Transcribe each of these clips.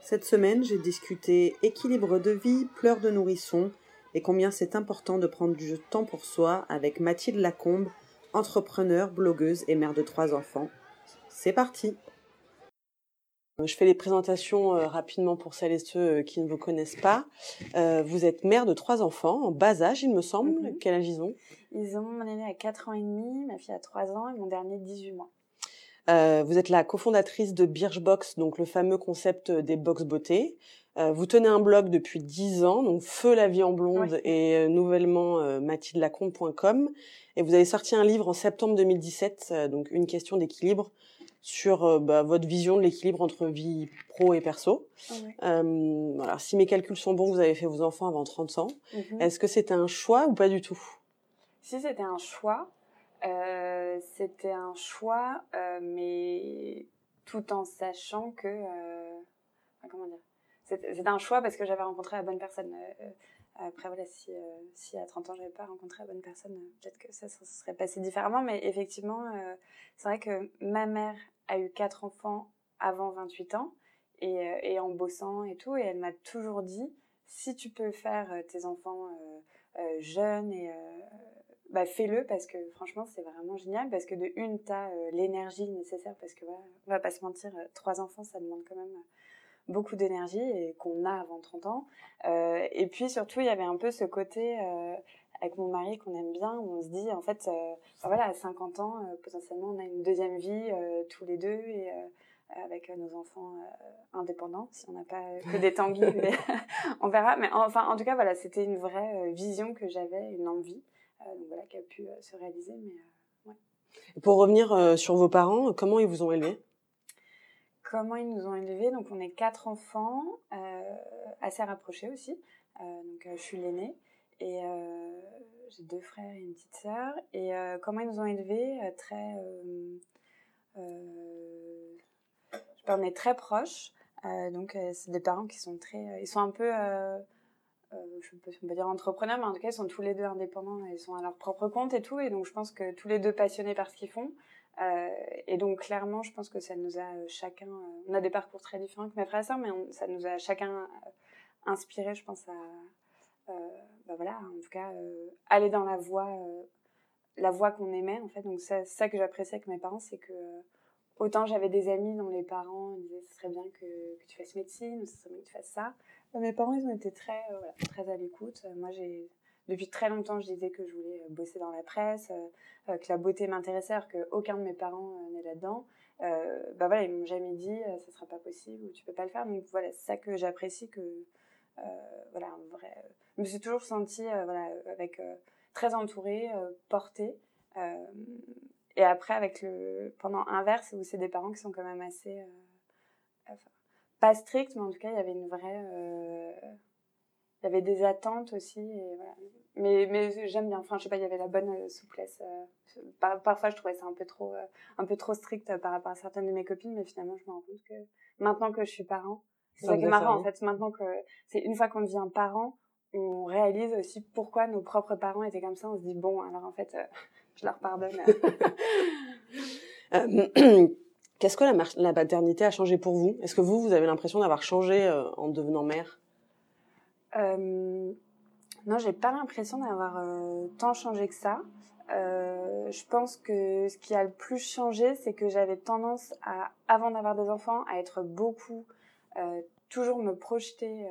Cette semaine, j'ai discuté équilibre de vie, pleurs de nourrisson et combien c'est important de prendre du temps pour soi avec Mathilde Lacombe, entrepreneur, blogueuse et mère de trois enfants. C'est parti je fais les présentations euh, rapidement pour celles et ceux euh, qui ne vous connaissent pas. Euh, vous êtes mère de trois enfants, en bas âge, il me semble. Mhm. Quel âge ils ont? Ils ont mon aîné à 4 ans et demi, ma fille à 3 ans et mon dernier 18 mois. Vous êtes la cofondatrice de Birchbox, donc le fameux concept des box beauté. vous tenez un blog depuis 10 ans, donc Feu la vie en blonde et nouvellement mathildelacombe.com. Et vous avez sorti un livre en septembre 2017, donc une question d'équilibre sur euh, bah, votre vision de l'équilibre entre vie pro et perso. Ah euh, si mes calculs sont bons, vous avez fait vos enfants avant 30 ans. Mhm. Est-ce que c'était un choix ou pas du tout? Si c'était un choix, euh, c'était un choix, mais tout en sachant que, comment dire, c'était un choix parce que j'avais rencontré la bonne personne. Après, voilà, si, si à 30 ans, j'avais pas rencontré la bonne personne, peut-être que ça, se serait passé différemment. Mais effectivement, c'est vrai que ma mère a eu quatre enfants avant 28 ans et, euh, et, en bossant et tout. Et elle m'a toujours dit, si tu peux faire euh, tes enfants euh, jeunes et bah, fais-le parce que franchement c'est vraiment génial parce que de une t'as l'énergie nécessaire parce que voilà, on va pas se mentir trois enfants ça demande quand même beaucoup d'énergie et qu'on a avant 30 ans et puis surtout il y avait un peu ce côté avec mon mari qu'on aime bien, on se dit en fait, euh, voilà, à 50 ans, euh, potentiellement, on a une deuxième vie euh, tous les deux et avec nos enfants indépendants, si on n'a pas que des tanguis, on verra. Mais enfin, en tout cas, voilà, c'était une vraie vision que j'avais, une envie, donc voilà, qui a pu se réaliser. Mais ouais. Pour revenir sur vos parents, comment ils vous ont élevés? Comment ils nous ont élevés? Donc, on est quatre enfants, assez rapprochés aussi. donc, je suis l'aînée. Et euh, j'ai deux frères et une petite sœur. Et euh, comment ils nous ont élevés? Euh, Très. je on est très proches. donc, c'est des parents qui sont très. ils sont un peu. Je peux pas dire entrepreneurs, mais en tout cas, ils sont tous les deux indépendants, ils sont à leur propre compte et tout, et donc je pense que tous les deux passionnés par ce qu'ils font. et donc clairement, je pense que ça nous a chacun, on a des parcours très différents que mes frères et sœurs, mais ça nous a chacun inspiré, je pense, à, euh, bah voilà, en tout cas, euh, aller dans la voie, euh, la voie qu'on aimait, en fait. Donc, ça, ça que j'appréciais avec mes parents, c'est que autant j'avais des amis dont les parents disaient ce serait bien que, tu fasses médecine, ce serait bien que tu fasses ça. Mes parents, ils ont été très, voilà, très à l'écoute. moi, j'ai depuis très longtemps, je disais que je voulais bosser dans la presse, que la beauté m'intéressait, alors qu'aucun de mes parents n'est là-dedans. bah voilà, ils m'ont jamais dit ça sera pas possible ou tu peux pas le faire. Donc voilà, c'est ça que j'apprécie que voilà, un je me suis toujours sentie euh, voilà, avec, euh, très entourée, euh, portée. et après, avec le pendant inverse, où c'est des parents qui sont quand même assez. Pas stricts, mais en tout cas, il y avait une vraie. il y avait des attentes aussi. Et voilà. Mais, mais j'aime bien. Enfin, je sais pas, il y avait la bonne souplesse. parfois, je trouvais ça un peu trop, un peu trop strict par rapport à certaines de mes copines, mais finalement, je me rends compte que maintenant que je suis parent, c'est ça qui est marrant en fait. Maintenant que c'est une fois qu'on devient parent, on réalise aussi pourquoi nos propres parents étaient comme ça. On se dit, bon, alors en fait, euh, je leur pardonne. Euh, qu'est-ce que la, la, paternité a changé pour vous? Est-ce que vous, vous avez l'impression d'avoir changé euh, en devenant mère? Euh, Non, j'ai pas l'impression d'avoir tant changé que ça. je pense que ce qui a le plus changé, c'est que j'avais tendance à, avant d'avoir des enfants, à être beaucoup, toujours me projeter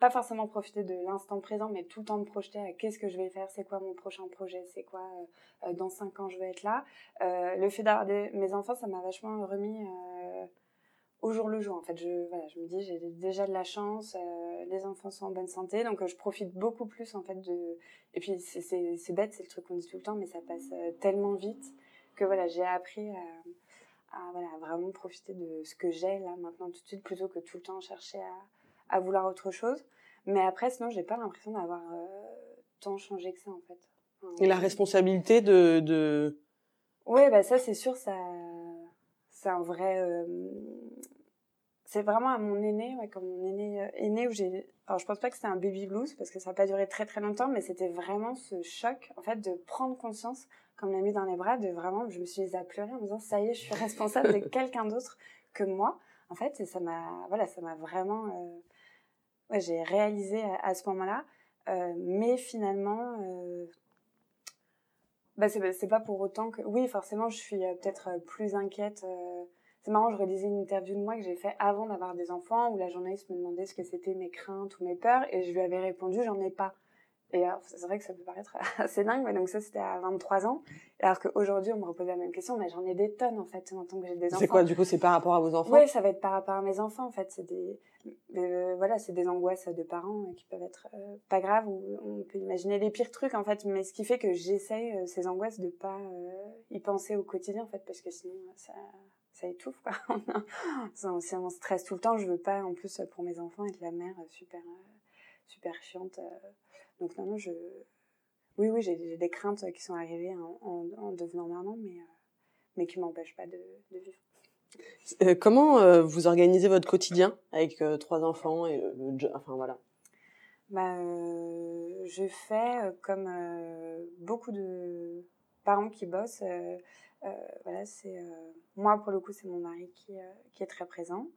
pas forcément profiter de l'instant présent, mais tout le temps me projeter à qu'est-ce que je vais faire, c'est quoi mon prochain projet, c'est quoi euh, euh, dans cinq ans je vais être là. Euh, le fait d'avoir mes enfants, ça m'a vachement remis au jour le jour. En fait, je, voilà, je me dis j'ai déjà de la chance, les enfants sont en bonne santé, donc je profite beaucoup plus en fait de. Et puis c'est bête, c'est le truc qu'on dit tout le temps, mais ça passe tellement vite que voilà, j'ai appris à, à, voilà, vraiment profiter de ce que j'ai là maintenant tout de suite plutôt que tout le temps chercher à à vouloir autre chose. Mais après, sinon, j'ai pas l'impression d'avoir euh, tant changé que ça, en fait. Et la responsabilité de... de... Oui, bah ça, c'est sûr, ça... c'est un vrai... Euh, c'est vraiment à mon aîné, ouais, comme mon aîné, euh, aîné où j'ai. Alors, je pense pas que c'était un baby blues parce que ça n'a pas duré très très longtemps, mais c'était vraiment ce choc, en fait, de prendre conscience, comme l'a mis dans les bras, de vraiment, je me suis mise à pleurer en me disant, ça y est, je suis responsable de quelqu'un d'autre que moi. En fait, et ça m'a, voilà, ça m'a vraiment, euh, ouais, j'ai réalisé à, ce moment-là. Euh, mais finalement, euh, bah, c'est pas pour autant que. Oui, forcément, je suis euh, peut-être euh, plus inquiète. C'est marrant, je relisais une interview de moi que j'ai fait avant d'avoir des enfants où la journaliste me demandait ce que c'était mes craintes ou mes peurs et je lui avais répondu j'en ai pas. Et c'est vrai que ça peut paraître assez dingue, mais donc ça c'était à 23 ans. Alors qu'aujourd'hui on me repose la même question, mais j'en ai des tonnes en fait en tant que j'ai des enfants. C'est quoi du coup C'est par rapport à vos enfants? Oui, ça va être par rapport à mes enfants en fait. C'est des, euh, voilà, c'est des angoisses de parents euh, qui peuvent être euh, pas graves ou on peut imaginer les pires trucs en fait. Mais ce qui fait que j'essaye ces angoisses de pas y penser au quotidien en fait, parce que sinon ça ça étouffe quoi. si on stresse tout le temps, je veux pas en plus pour mes enfants être la mère super super chiante. Donc non, non, je... Oui, oui, j'ai des craintes qui sont arrivées en, en, devenant maman, mais, euh, mais qui m'empêchent pas de, de vivre. Euh, comment euh, vous organisez votre quotidien avec trois enfants et le, enfin voilà. Bah, je fais comme beaucoup de parents qui bossent. voilà, c'est moi pour le coup c'est mon mari qui, qui est très présent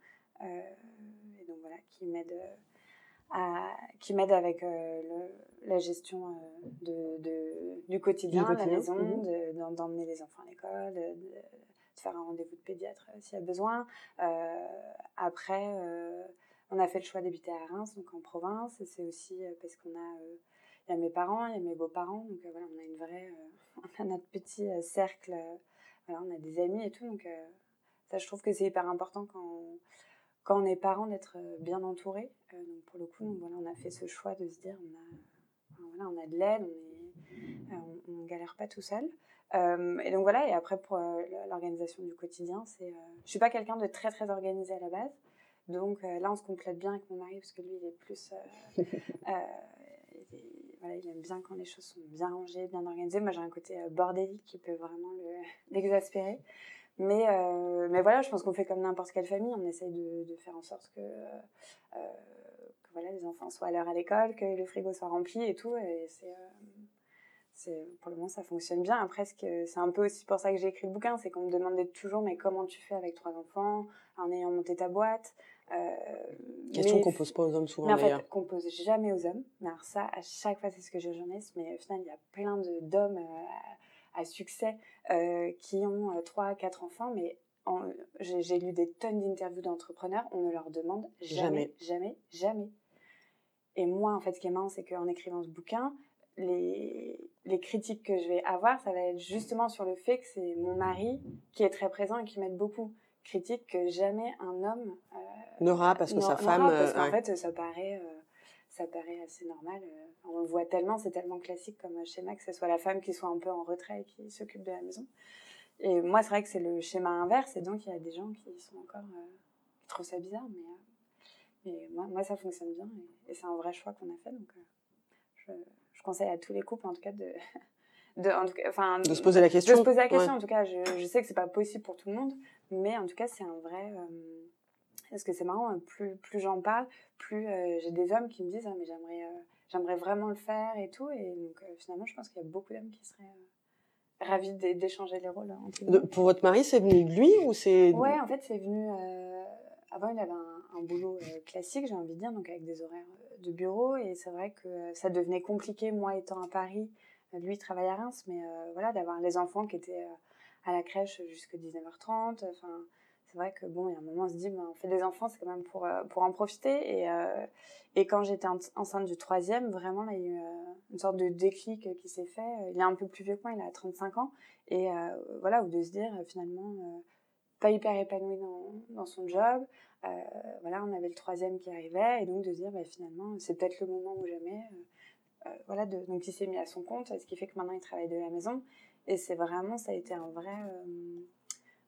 et donc voilà qui m'aide qui m'aide avec euh, le, la gestion euh, de, de, du quotidien, de la maison, mhm. d'emmener les enfants à l'école, de, de, faire un rendez-vous de pédiatre euh, s'il y a besoin. après, on a fait le choix d'habiter à Reims, donc en province. C'est aussi parce qu'on a, il y a mes parents, il y a mes beaux-parents, donc voilà, on a une vraie, on a notre petit cercle. voilà, on a des amis et tout, donc ça, je trouve que c'est hyper important quand quand on est parent d'être euh, bien entouré. Euh, donc pour le coup, voilà, on a fait ce choix de se dire on a, voilà, on a de l'aide, on ne euh, galère pas tout seul. et donc voilà, et après pour l'organisation du quotidien, c'est, je suis pas quelqu'un de très très organisé à la base. Donc là, on se complète bien avec mon mari parce que lui, il est plus, voilà, il aime bien quand les choses sont bien rangées, bien organisées. Moi, j'ai un côté bordélique qui peut vraiment l'exaspérer. Mais, euh, mais voilà, je pense qu'on fait comme n'importe quelle famille. On essaye de, de faire en sorte que, euh, que, voilà, les enfants soient à l'heure à l'école, que le frigo soit rempli et tout. Et c'est, euh, pour le moment, ça fonctionne bien. Après, c'est un peu aussi pour ça que j'ai écrit le bouquin, c'est qu'on me demandait toujours, mais comment tu fais avec trois enfants en ayant monté ta boîte Question qu'on pose pas aux hommes souvent d'ailleurs. En fait, qu'on pose jamais aux hommes. Mais alors ça, à chaque fois, c'est ce que je journaliste. Mais au final, il y a plein de d'hommes à succès euh, qui ont euh, trois, quatre enfants, mais j'ai lu des tonnes d'interviews d'entrepreneurs, on ne leur demande jamais, jamais, jamais, Et moi, en fait, ce qui est marrant, c'est qu'en écrivant ce bouquin, les, les, critiques que je vais avoir, ça va être justement sur le fait que c'est mon mari qui est très présent et qui m'aide beaucoup. Critique que jamais un homme euh, n'aura parce que sa femme. Parce qu'en fait, ça paraît ça paraît assez normal. Euh, on le voit tellement, c'est tellement classique comme schéma que ce soit la femme qui soit un peu en retrait et qui s'occupe de la maison. Et moi, c'est vrai que c'est le schéma inverse, et donc il y a des gens qui sont encore euh, qui trouvent ça bizarre, mais, euh, mais moi, moi, ça fonctionne bien et, c'est un vrai choix qu'on a fait. Donc, je, je, conseille à tous les couples, en tout cas, de, de, en tout cas, enfin, de se poser la question. De se poser la question. En tout cas, je, je sais que c'est pas possible pour tout le monde, mais en tout cas, c'est un vrai parce que c'est marrant, hein, plus, plus j'en parle, plus euh, j'ai des hommes qui me disent ah, mais j'aimerais, euh, j'aimerais vraiment le faire et tout. Et donc euh, finalement, je pense qu'il y a beaucoup d'hommes qui seraient ravis d'échanger les rôles. Hein, pour votre mari, c'est venu de lui ou c'est Ouais, en fait, c'est venu. Avant, il avait un, un boulot classique, j'ai envie de dire, donc avec des horaires de bureau. Et c'est vrai que ça devenait compliqué, moi étant à Paris. Lui, il travaille à Reims, mais voilà, d'avoir les enfants qui étaient à la crèche jusqu'à 19h30. Enfin, c'est vrai que bon, il y a un moment, on se dit, ben, on fait des enfants, c'est quand même pour, euh, pour en profiter. Et, euh, et quand j'étais enceinte du troisième, vraiment, là, il y a eu euh, une sorte de déclic qui s'est fait. Il est un peu plus vieux que moi, il a 35 ans. Et voilà, ou de se dire, finalement, pas hyper épanoui dans, dans son job. voilà, on avait le troisième qui arrivait. Et donc, de se dire, ben, finalement, c'est peut-être le moment ou jamais. voilà, donc il s'est mis à son compte, ce qui fait que maintenant, il travaille de la maison. Et c'est vraiment, ça a été un vrai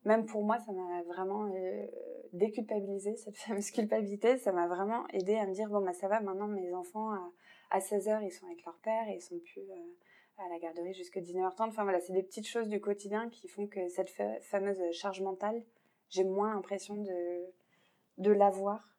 même pour moi, ça m'a vraiment euh, déculpabilisé, cette fameuse culpabilité. Ça m'a vraiment aidé à me dire, bon, bah, ça va, maintenant, mes enfants, à, 16h, ils sont avec leur père et ils sont plus euh, à la garderie jusqu'à 19h30. Enfin, voilà, c'est des petites choses du quotidien qui font que cette fameuse charge mentale, j'ai moins l'impression de, de l'avoir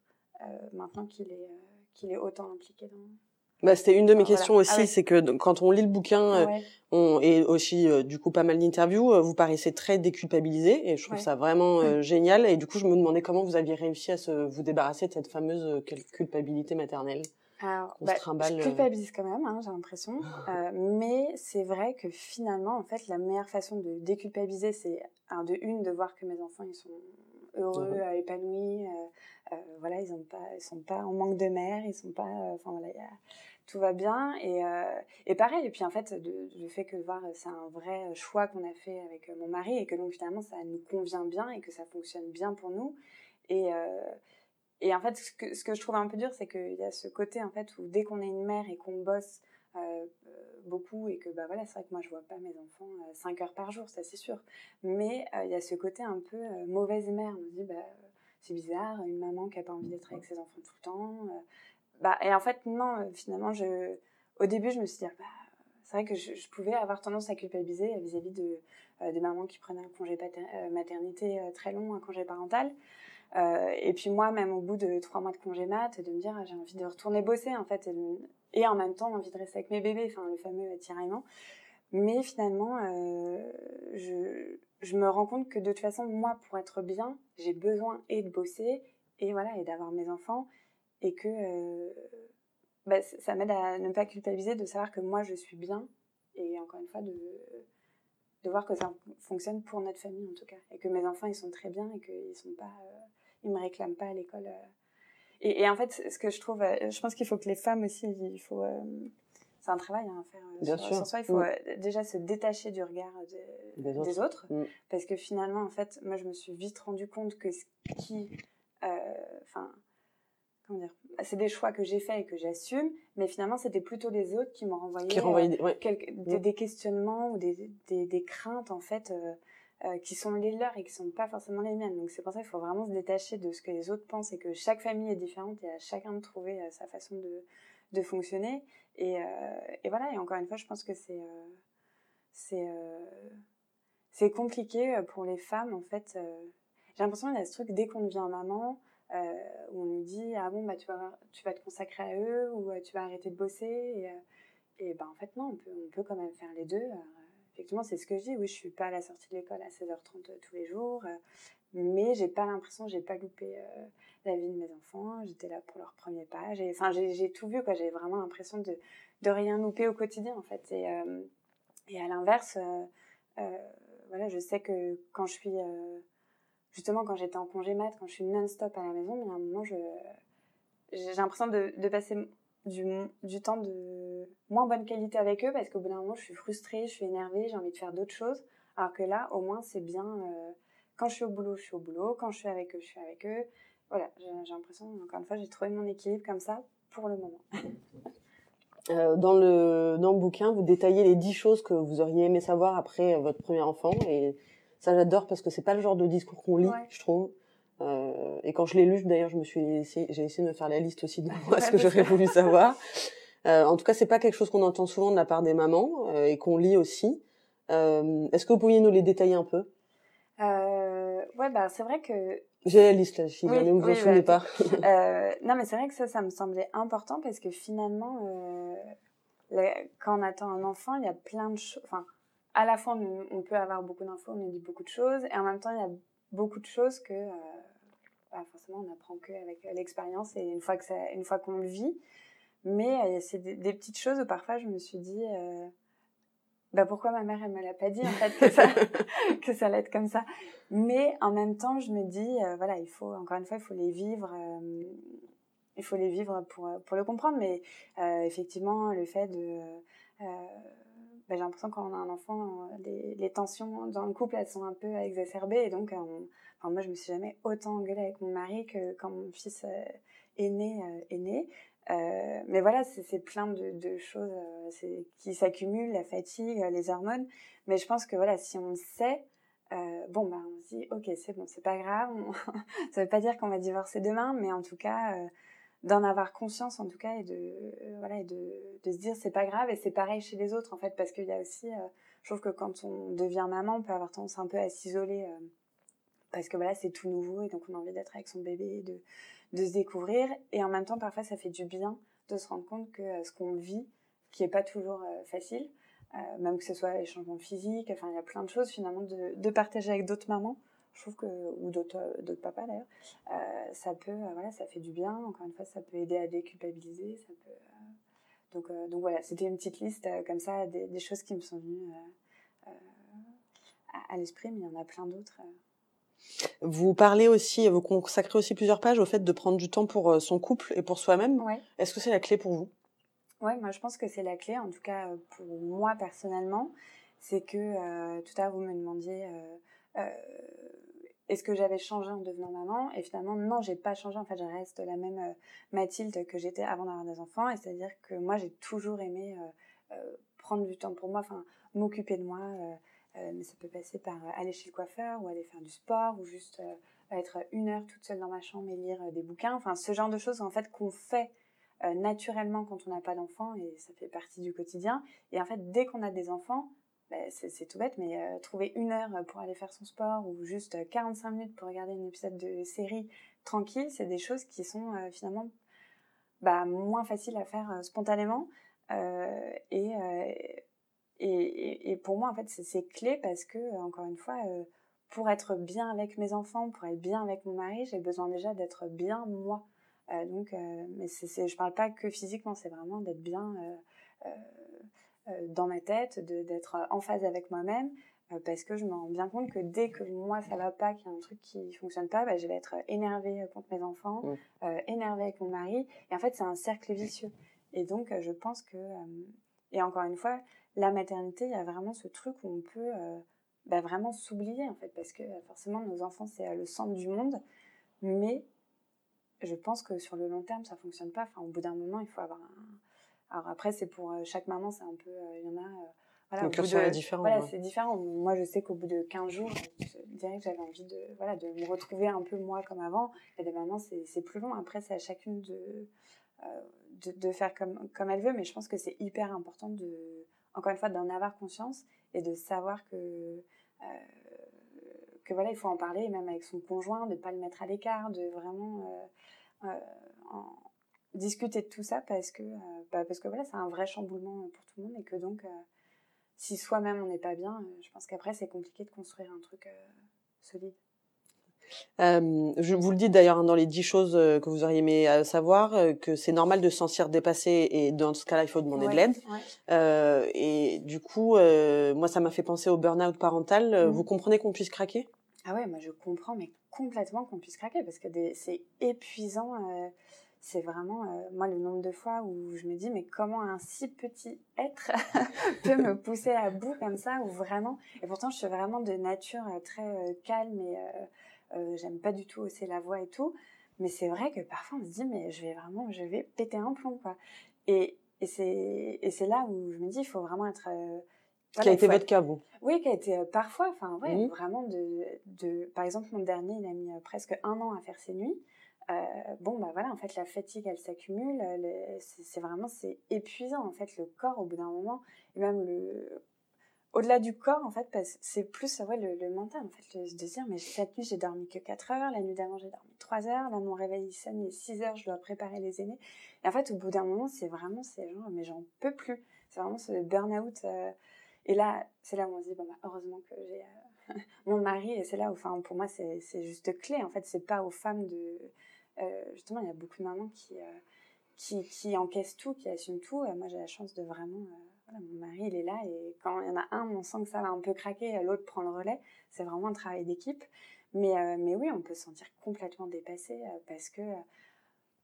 maintenant qu'il est, qu'il est autant impliqué dans. Bah, c'était une de mes questions aussi, ah c'est que quand on lit le bouquin, on, et aussi du coup pas mal d'interviews, vous paraissez très déculpabilisé et je trouve ça vraiment génial. Et du coup, je me demandais comment vous aviez réussi à se, vous débarrasser de cette fameuse culpabilité maternelle. Alors, bah, je euh. culpabilise quand même, hein, j'ai l'impression. Euh, mais c'est vrai que finalement, en fait, la meilleure façon de déculpabiliser, c'est un de une de voir que mes enfants ils sont heureux, euh, épanouis. voilà, ils ils sont pas en manque de mère, ils sont pas. Enfin voilà, tout va bien et, et pareil. Et puis en fait, de, le fait que voir, c'est un vrai choix qu'on a fait avec mon mari et que donc finalement ça nous convient bien et que ça fonctionne bien pour nous. Et et en fait, ce que, ce que je trouve un peu dur, c'est qu'il y a ce côté, en fait, où dès qu'on est une mère et qu'on bosse euh, euh, beaucoup et que, bah voilà, c'est vrai que moi, je vois pas mes enfants 5 euh, heures par jour, ça c'est sûr. Mais il y a ce côté un peu mauvaise mère. On se dit, bah, c'est bizarre, une maman qui a pas envie d'être avec ses enfants tout le temps. Bah, et en fait, non, finalement, je, au début, je me suis dit, ah, bah, c'est vrai que je, pouvais avoir tendance à culpabiliser vis-à-vis de, des mamans qui prenaient un congé maternité très long, un congé parental. Euh, et puis moi, même au bout de trois mois de congé mat, de me dire j'ai envie de retourner bosser en fait, et, en même temps envie de rester avec mes bébés, enfin le fameux tiraillement. Mais finalement, euh, je me rends compte que de toute façon, moi, pour être bien, j'ai besoin et de bosser et voilà et d'avoir mes enfants et que euh, bah, ça m'aide à ne pas culpabiliser de savoir que moi je suis bien et encore une fois de de voir que ça fonctionne pour notre famille en tout cas et que mes enfants ils sont très bien et qu'ils sont pas ils me réclament pas à l'école. Euh. Et, et, en fait, ce que je trouve, euh, je pense qu'il faut que les femmes aussi, il faut, euh, c'est un travail hein, à faire Bien sur, sûr. soi. Il faut déjà se détacher du regard des autres, mm. parce que finalement, en fait, moi, je me suis vite rendu compte que ce qui, enfin, comment dire, c'est des choix que j'ai faits et que j'assume, mais finalement, c'était plutôt les autres qui m'ont renvoyé, des, des, questionnements ou des, des, des, craintes, en fait. Euh, qui sont les leurs et qui sont pas forcément les miennes. Donc c'est pour ça qu'il faut vraiment se détacher de ce que les autres pensent et que chaque famille est différente et à chacun de trouver euh, sa façon de, de fonctionner. Et, euh, et, voilà, et encore une fois, je pense que c'est c'est c'est compliqué pour les femmes en fait. J'ai l'impression qu'il y a ce truc dès qu'on devient maman, où on nous dit ah bon bah tu vas tu vas te consacrer à eux ou tu vas arrêter de bosser et, et ben en fait non on peut on peut quand même faire les deux effectivement, c'est ce que je dis. Oui, je suis pas à la sortie de l'école à 16h30 euh, tous les jours, euh, mais j'ai pas l'impression, j'ai pas loupé euh, la vie de mes enfants. J'étais là pour leur premier pas. Enfin, j'ai tout vu, quoi. J'ai vraiment l'impression de, de rien louper au quotidien, en fait. Et, et à l'inverse, voilà, je sais que quand je suis, justement, quand j'étais en congé mat, quand je suis non-stop à la maison, mais à un moment, j'ai l'impression de, passer du, temps de moins bonne qualité avec eux parce qu'au bout d'un moment, je suis frustrée, je suis énervée, j'ai envie de faire d'autres choses. Alors que là, au moins, c'est bien. Euh, quand je suis au boulot, je suis au boulot. Quand je suis avec eux, je suis avec eux. Voilà, j'ai l'impression, encore une fois, j'ai trouvé mon équilibre comme ça pour le moment. Euh, dans, le, dans le bouquin, vous détaillez les dix choses que vous auriez aimé savoir après votre premier enfant. Et ça, j'adore parce que c'est pas le genre de discours qu'on lit, je trouve. Euh, et quand je l'ai lu, d'ailleurs, je me suis j'ai essayé de me faire la liste aussi de moi, ce que j'aurais voulu savoir. Euh, en tout cas, c'est pas quelque chose qu'on entend souvent de la part des mamans euh, et qu'on lit aussi. Euh, Est-ce que vous pourriez nous les détailler un peu? Euh, Ouais, bah c'est vrai que j'ai la liste là, si oui, ne vous en souvenez pas. euh, non, mais c'est vrai que ça, ça me semblait important parce que finalement, euh, quand on attend un enfant, il y a plein de choses. Enfin, à la fois, on, peut avoir beaucoup d'infos, on nous dit beaucoup de choses, et en même temps, il y a beaucoup de choses que bah, forcément on apprend que avec l'expérience et une fois que ça, qu'on le vit. Mais euh, c'est des, petites choses où parfois je me suis dit, euh, bah pourquoi ma mère elle me l'a pas dit en fait que ça allait être comme ça. Mais en même temps je me dis, euh, voilà il faut encore une fois il faut les vivre. il faut les vivre pour, pour le comprendre, mais effectivement, le fait de. Bah, j'ai l'impression quand on a un enfant, les, les, tensions dans le couple, elles sont un peu exacerbées. Et donc, enfin, moi, je me suis jamais autant engueulée avec mon mari que quand mon fils aîné est né. Euh, mais voilà, c'est plein de, choses euh, qui s'accumulent, la fatigue, les hormones. Mais je pense que voilà, si on le sait, euh, bon, bah, on se dit, ok, c'est bon, c'est pas grave. ça veut pas dire qu'on va divorcer demain, mais en tout cas, euh, d'en avoir conscience, en tout cas, et de, euh, voilà, et de, de se dire, c'est pas grave. Et c'est pareil chez les autres, en fait, parce qu'il y a aussi, je trouve que quand on devient maman, on peut avoir tendance un peu à s'isoler parce que voilà, c'est tout nouveau et donc on a envie d'être avec son bébé, de, de se découvrir. Et en même temps, parfois, ça fait du bien de se rendre compte que ce qu'on vit, qui est pas toujours facile, même que ce soit les changements physiques, enfin, il y a plein de choses finalement de, de partager avec d'autres mamans je trouve que ou d'autres euh, d'autres papas d'ailleurs euh, ça peut euh, voilà ça fait du bien encore une fois ça peut aider à déculpabiliser ça peut donc donc voilà c'était une petite liste comme ça des, des, choses qui me sont venues à, l'esprit mais il y en a plein d'autres vous parlez aussi, vous consacrez aussi plusieurs pages au fait de prendre du temps pour son couple et pour soi-même. Ouais. Est-ce que c'est la clé pour vous? Oui, moi je pense que c'est la clé, en tout cas pour moi personnellement. C'est que tout à l'heure vous me demandiez est-ce que j'avais changé en devenant maman? Et finalement, non, j'ai pas changé. En fait, je reste la même euh, Mathilde que j'étais avant d'avoir des enfants. Et c'est-à-dire que moi, j'ai toujours aimé euh, euh, prendre du temps pour moi, enfin, m'occuper de moi. mais ça peut passer par aller chez le coiffeur ou aller faire du sport ou juste être une heure toute seule dans ma chambre et lire des bouquins. Enfin, ce genre de choses, en fait, qu'on fait naturellement quand on n'a pas d'enfants et ça fait partie du quotidien. Et en fait, dès qu'on a des enfants, bah, c'est tout bête, mais euh, trouver une heure pour aller faire son sport ou juste 45 euh, minutes pour regarder un épisode de série tranquille, c'est des choses qui sont euh, finalement bah, moins faciles à faire spontanément. Et, et, et, pour moi, en fait, c'est clé parce que, encore une fois, pour être bien avec mes enfants, pour être bien avec mon mari, j'ai besoin déjà d'être bien moi. donc, mais c'est, je parle pas que physiquement, c'est vraiment d'être bien dans ma tête, d'être en phase avec moi-même, euh, parce que je me rends bien compte que dès que moi ça va pas, qu'il y a un truc qui fonctionne pas, bah, je vais être énervée contre mes enfants, euh, énervée avec mon mari, et en fait c'est un cercle vicieux. Et donc je pense que, et encore une fois, la maternité, il y a vraiment ce truc où on peut bah, vraiment s'oublier en fait, parce que forcément nos enfants c'est le centre du monde, mais je pense que sur le long terme ça fonctionne pas. Enfin, au bout d'un moment, il faut avoir un, alors après, c'est pour euh, chaque maman, c'est un peu, euh, il y en a. Euh, voilà, Donc, différent. Voilà, c'est différent. Moi, je sais qu'au bout de 15 jours, je dirais que j'avais envie de, voilà, de me retrouver un peu moi comme avant. Et des mamans, c'est plus long. Après, c'est à chacune de, de, de, faire comme, comme elle veut. Mais je pense que c'est hyper important de, encore une fois, d'en avoir conscience et de savoir que, que voilà, il faut en parler, même avec son conjoint, de ne pas le mettre à l'écart, de vraiment en, discuter de tout ça parce que, euh, bah, parce que voilà, c'est un vrai chamboulement pour tout le monde et que donc, euh, si soi-même on n'est pas bien, euh, je pense qu'après c'est compliqué de construire un truc solide. je vous le dis d'ailleurs hein, dans les dix choses que vous auriez aimé savoir, que c'est normal de se sentir dépassé et dans ce cas-là, il faut demander de l'aide. et du coup, moi, ça m'a fait penser au burn-out parental. Mmh. Vous comprenez qu'on puisse craquer? Ah ouais, moi je comprends, mais complètement qu'on puisse craquer parce que c'est épuisant c'est vraiment, euh, moi, le nombre de fois où je me dis, mais comment un si petit être peut me pousser à bout comme ça, ou vraiment, et pourtant, je suis vraiment de nature euh, très euh, calme et j'aime pas du tout hausser la voix et tout, mais c'est vrai que parfois, on se dit, mais je vais vraiment, je vais péter un plomb, quoi. Et, et c'est là où je me dis, il faut vraiment être... qui a été votre cas, vous Oui, qui a été parfois, enfin, ouais, mmh. vraiment de, de... Par exemple, mon dernier, il a mis presque un an à faire ses nuits. Euh, bon bah voilà en fait la fatigue elle s'accumule c'est vraiment c'est épuisant en fait le corps au bout d'un moment. Et même le au-delà du corps en fait c'est plus ouais, le, mental en fait de se dire mais cette nuit j'ai dormi que 4 heures la nuit d'avant j'ai dormi 3 heures là mon réveil il sonne il est 6 heures je dois préparer les aînés. Et en fait au bout d'un moment c'est vraiment c'est genre mais j'en peux plus. C'est vraiment ce burn out euh, et là c'est là où on se dit bon bah, heureusement que j'ai euh, mon mari et c'est là où enfin pour moi c'est juste clé en fait. C'est pas aux femmes de euh, justement, il y a beaucoup de mamans qui, euh, qui, qui, encaissent tout, qui assument tout. moi, j'ai la chance de vraiment. Euh, voilà, mon mari, il est là et quand il y en a un, on sent que ça va un peu craquer, l'autre prend le relais. C'est vraiment un travail d'équipe. Mais, mais oui, on peut se sentir complètement dépassé parce que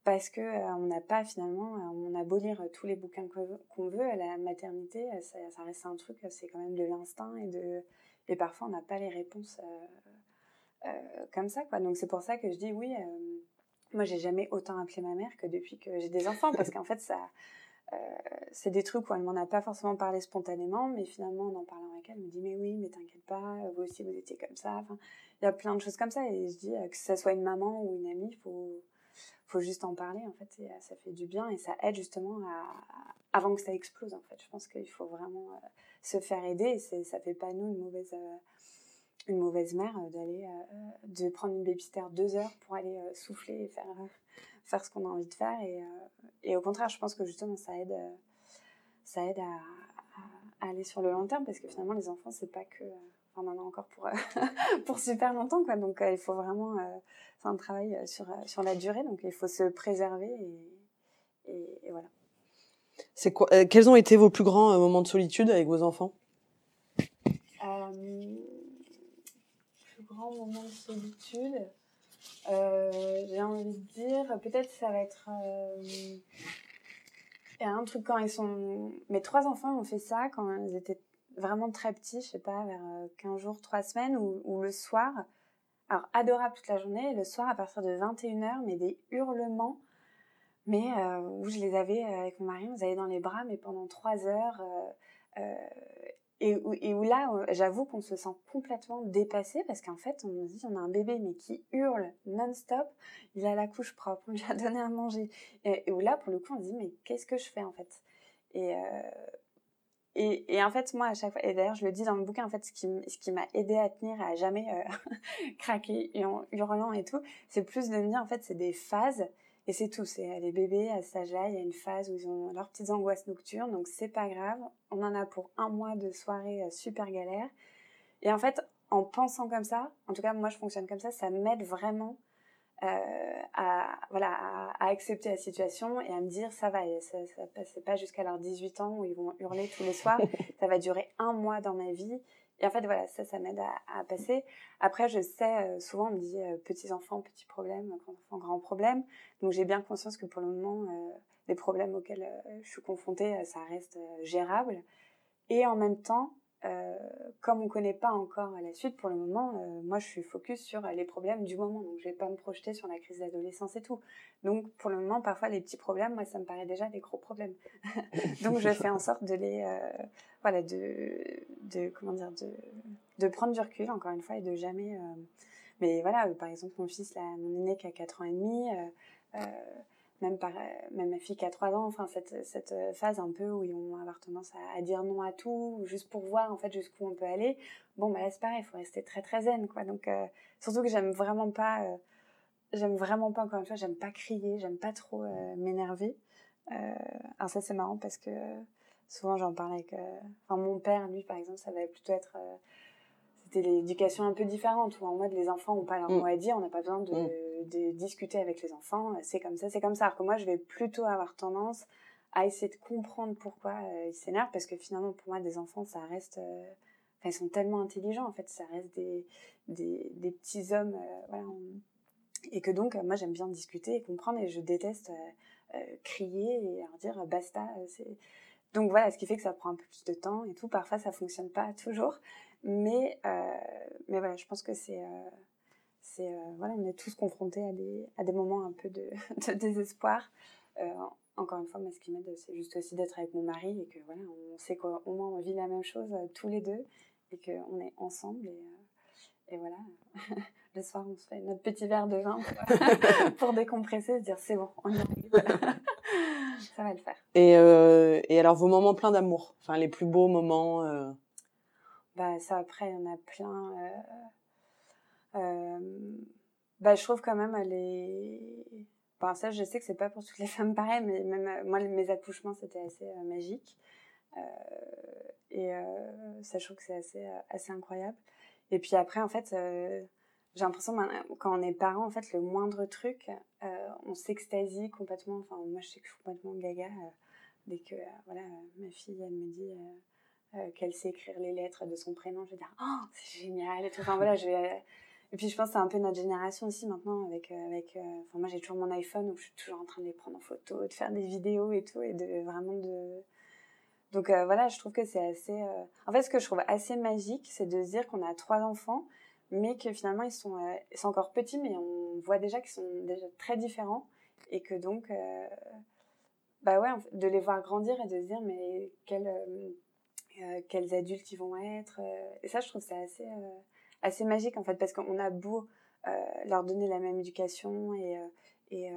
parce que on n'a pas finalement, on a beau lire tous les bouquins qu'on veut, la maternité, ça, ça, reste un truc, c'est quand même de l'instinct et de et parfois on n'a pas les réponses comme ça quoi. Donc c'est pour ça que je dis oui, moi, j'ai jamais autant appelé ma mère que depuis que j'ai des enfants, parce qu'en fait, ça, euh, c'est des trucs où elle m'en a pas forcément parlé spontanément, mais finalement, en en parlant avec elle, elle me dit mais oui, mais t'inquiète pas, vous aussi vous étiez comme ça. Enfin, il y a plein de choses comme ça, et je dis euh, que ça soit une maman ou une amie, faut, faut juste en parler en fait, et, euh, ça fait du bien et ça aide justement à, avant que ça explose en fait. Je pense qu'il faut vraiment se faire aider, et ça fait pas nous une mauvaise une mauvaise mère d'aller de prendre une babysitter deux heures pour aller souffler et faire faire ce qu'on a envie de faire et, et au contraire je pense que justement ça aide ça aide à, à, aller sur le long terme parce que finalement les enfants c'est pas que on en a encore pour, pour super longtemps. Quoi. Donc il faut vraiment c'est un travail sur, sur la durée. Donc il faut se préserver et, et, voilà. C'est quoi, quels ont été vos plus grands moments de solitude avec vos enfants? Euh, Plus grands moments de solitude euh, J'ai envie de dire, peut-être ça va être. Il a un truc quand ils sont. Mes trois enfants ont fait ça quand ils étaient vraiment très petits, je sais pas, vers 15 jours, 3 semaines, ou le soir. Alors, adorable toute la journée, le soir à partir de 21h, mais des hurlements mais euh, où je les avais euh, avec mon mari, on les avait dans les bras, mais pendant trois heures. Euh, et, où, et, là, j'avoue qu'on se sent complètement dépassé parce qu'en fait, on se dit, on a un bébé mais qui hurle non-stop, il a la couche propre, on lui a donné à manger. Et, où là, pour le coup, on se dit, mais qu'est-ce que je fais en fait? Et, et, et, en fait, moi, à chaque fois, et d'ailleurs, je le dis dans le bouquin, en fait, ce qui, ce qui m'a aidé à tenir, à jamais craquer en hurlant et tout, c'est plus de me dire, en fait, c'est des phases et c'est tout, c'est les bébés à cet âge-là, il y a une phase où ils ont leurs petites angoisses nocturnes, donc c'est pas grave. On en a pour un mois de soirée euh, super galère. Et en fait, en pensant comme ça, en tout cas moi je fonctionne comme ça, ça m'aide vraiment euh, à, voilà, à, accepter la situation et à me dire ça va, ça, ça c'est pas jusqu'à leurs 18 ans où ils vont hurler tous les soirs, ça va durer un mois dans ma vie et en fait, voilà, ça, ça m'aide à, à, passer. Après, je sais, euh, souvent, on me dit euh, petits enfants, petits problèmes, grands enfants, grands problèmes. Donc, j'ai bien conscience que pour le moment, euh, les problèmes auxquels je suis confrontée, ça reste gérable. Et en même temps, comme on connaît pas encore la suite pour le moment, moi je suis focus sur les problèmes du moment, donc je vais pas me projeter sur la crise d'adolescence et tout. Donc pour le moment, parfois les petits problèmes, moi ça me paraît déjà des gros problèmes. donc je fais en sorte de les, de, comment dire, de, de prendre du recul encore une fois et de jamais. mais voilà, par exemple mon fils là, mon aîné qui a 4 ans et demi même, par, même ma fille qui a 3 ans, enfin cette, cette phase un peu où ils vont avoir tendance à, dire non à tout, juste pour voir en fait jusqu'où on peut aller. Bon, bah là c'est pareil, il faut rester très très zen quoi. Donc euh, surtout que j'aime vraiment pas, euh, j'aime vraiment pas encore une fois, j'aime pas crier, j'aime pas trop euh, m'énerver. alors ça c'est marrant parce que souvent j'en parle avec, enfin mon père lui par exemple, ça va plutôt être c'était l'éducation un peu différente où en mode les enfants n'ont pas leur mm. mot à dire, on n'a pas besoin de, mm. de, discuter avec les enfants, c'est comme ça, c'est comme ça. Alors que moi, je vais plutôt avoir tendance à essayer de comprendre pourquoi euh, ils s'énervent parce que finalement, pour moi, des enfants, ça reste. Euh, enfin, ils sont tellement intelligents en fait, ça reste des, des, des petits hommes, euh, voilà. Et que donc, moi, j'aime bien discuter et comprendre et je déteste crier et leur dire basta. c'est donc voilà, ce qui fait que ça prend un peu plus de temps et tout. Parfois, ça fonctionne pas toujours. Mais, euh, mais voilà, je pense que c'est. Euh, c'est euh, voilà, on est tous confrontés à des, à des moments un peu de, désespoir. encore une fois, moi, ce qui m'aide, c'est juste aussi d'être avec mon mari et que voilà, on sait qu'au moins on vit la même chose tous les deux et qu'on est ensemble. Et, et voilà, le soir, on se fait notre petit verre de vin pour, décompresser, se dire c'est bon, on y arrive. Ça va le faire. Et, et alors, vos moments pleins d'amour, enfin, les plus beaux moments bah ça après il y en a plein euh, euh, bah je trouve quand même les bon ça je sais que c'est pas pour toutes les femmes pareil mais même euh, moi mes accouchements c'était assez magique et ça je trouve que c'est assez assez incroyable et puis après en fait j'ai l'impression quand on est parent en fait le moindre truc on s'extasie complètement enfin moi je sais que je suis complètement gaga dès que voilà ma fille elle me dit euh, qu'elle sait écrire les lettres de son prénom. Je vais dire, oh, c'est génial. Et, tout. Enfin, voilà, je et puis, je pense que c'est un peu notre génération aussi maintenant. Avec, euh, avec, euh, enfin, moi, j'ai toujours mon iPhone où je suis toujours en train de les prendre en photo, de faire des vidéos et tout, et de vraiment de. Donc voilà, je trouve que c'est assez. En fait, ce que je trouve assez magique, c'est de se dire qu'on a trois enfants, mais que finalement ils sont, ils sont encore petits, mais on voit déjà qu'ils sont déjà très différents, et que donc, bah ouais, de les voir grandir et de se dire mais quel euh, quels adultes ils vont être. Euh, et ça, je trouve ça assez, euh, assez magique en fait, parce qu'on a beau leur donner la même éducation et, et,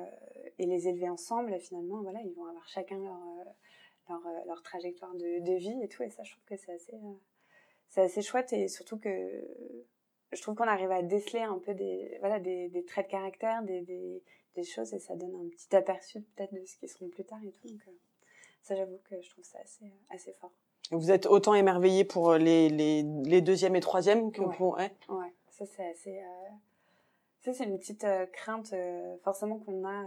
et, les élever ensemble, finalement, voilà, ils vont avoir chacun leur, leur, leur trajectoire de, de, vie et tout. Et ça, je trouve que c'est assez, c'est assez chouette et surtout que je trouve qu'on arrive à déceler un peu des, voilà, des, des traits de caractère, des, des, des, choses, et ça donne un petit aperçu peut-être de ce qui seront plus tard et tout. Donc, ça, j'avoue que je trouve ça assez, assez fort. Vous êtes autant émerveillé pour les, les, les deuxièmes et troisièmes que pour... Ouais, ouais ça c'est assez... Ça, c'est une petite crainte forcément qu'on a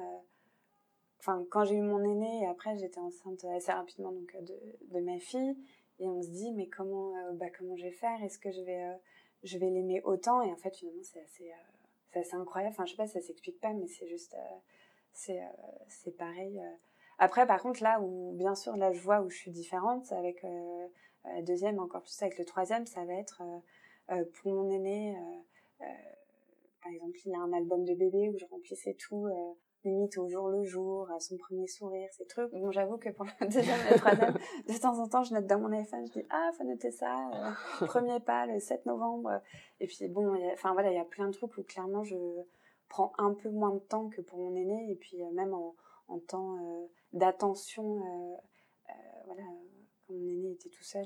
enfin quand j'ai eu mon aîné et après j'étais enceinte assez rapidement donc de, de, ma fille et on se dit mais comment bah comment je vais faire? Est-ce que je vais je vais l'aimer autant et en fait finalement c'est assez c'est assez incroyable. Enfin je sais pas ça s'explique pas mais c'est juste c'est c'est pareil après par contre là où bien sûr là je vois où je suis différente avec la deuxième encore plus avec le troisième ça va être pour mon aîné par exemple il y a un album de bébé où je remplissais tout limite au jour le jour, à son premier sourire, ces trucs. Bon, j'avoue que pour le deuxième et troisième, de temps en temps, je note dans mon iPhone, je dis ah, faut noter ça, euh, premier pas le 7 novembre. Et puis bon, enfin voilà, il y a plein de trucs où clairement je prends un peu moins de temps que pour mon aîné, et puis euh, même en, en temps euh, d'attention, voilà, quand mon aîné était tout seul,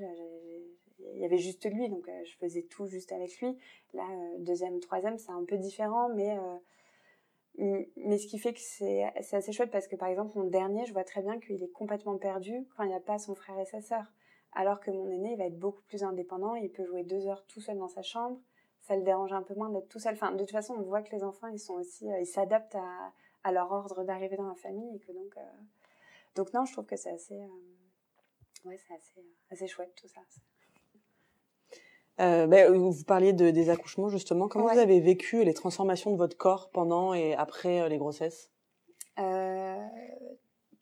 il y avait juste lui, donc je faisais tout juste avec lui. Là, deuxième, troisième, c'est un peu différent, mais mais ce qui fait que c'est assez chouette parce que par exemple, mon dernier, je vois très bien qu'il est complètement perdu quand il n'y a pas son frère et sa sœur. Alors que mon aîné, il va être beaucoup plus indépendant, il peut jouer deux heures tout seul dans sa chambre, ça le dérange un peu moins d'être tout seul. Enfin, de toute façon, on voit que les enfants, ils sont aussi, euh, ils s'adaptent à, leur ordre d'arrivée dans la famille et que donc, euh, donc non, je trouve que c'est assez, euh, ouais, c'est assez, assez chouette tout ça. Euh, ben, vous parliez de, des accouchements justement. Comment vous avez vécu les transformations de votre corps pendant et après euh, les grossesses? Euh,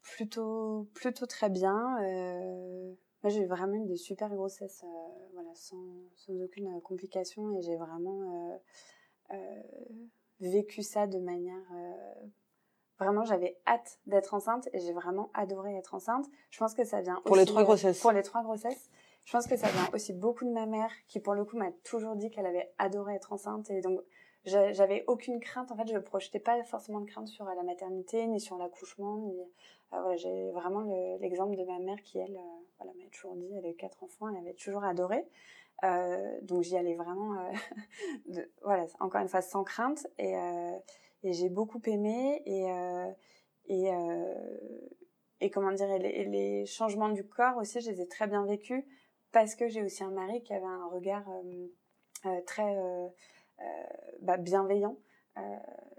Plutôt, plutôt très bien. Euh, moi, j'ai vraiment eu des super grossesses, euh, voilà, sans, sans, aucune complication, et j'ai vraiment vécu ça de manière vraiment j'avais hâte d'être enceinte et j'ai vraiment adoré être enceinte. Je pense que ça vient pour les trois grossesses. Pour les trois grossesses. Je pense que ça vient aussi beaucoup de ma mère, qui pour le coup m'a toujours dit qu'elle avait adoré être enceinte. Et donc, j'avais aucune crainte. En fait, je ne projetais pas forcément de crainte sur la maternité, ni sur l'accouchement. Ni... Euh, voilà, j'ai vraiment l'exemple de ma mère qui, elle, euh, voilà, m'a toujours dit, elle a eu quatre enfants, elle avait toujours adoré. Euh, donc, j'y allais vraiment, voilà, encore une fois, sans crainte. Et, j'ai beaucoup aimé. Et, et, et comment dire, les changements du corps aussi, je les ai très bien vécus parce que j'ai aussi un mari qui avait un regard euh, euh, très euh, bah, bienveillant.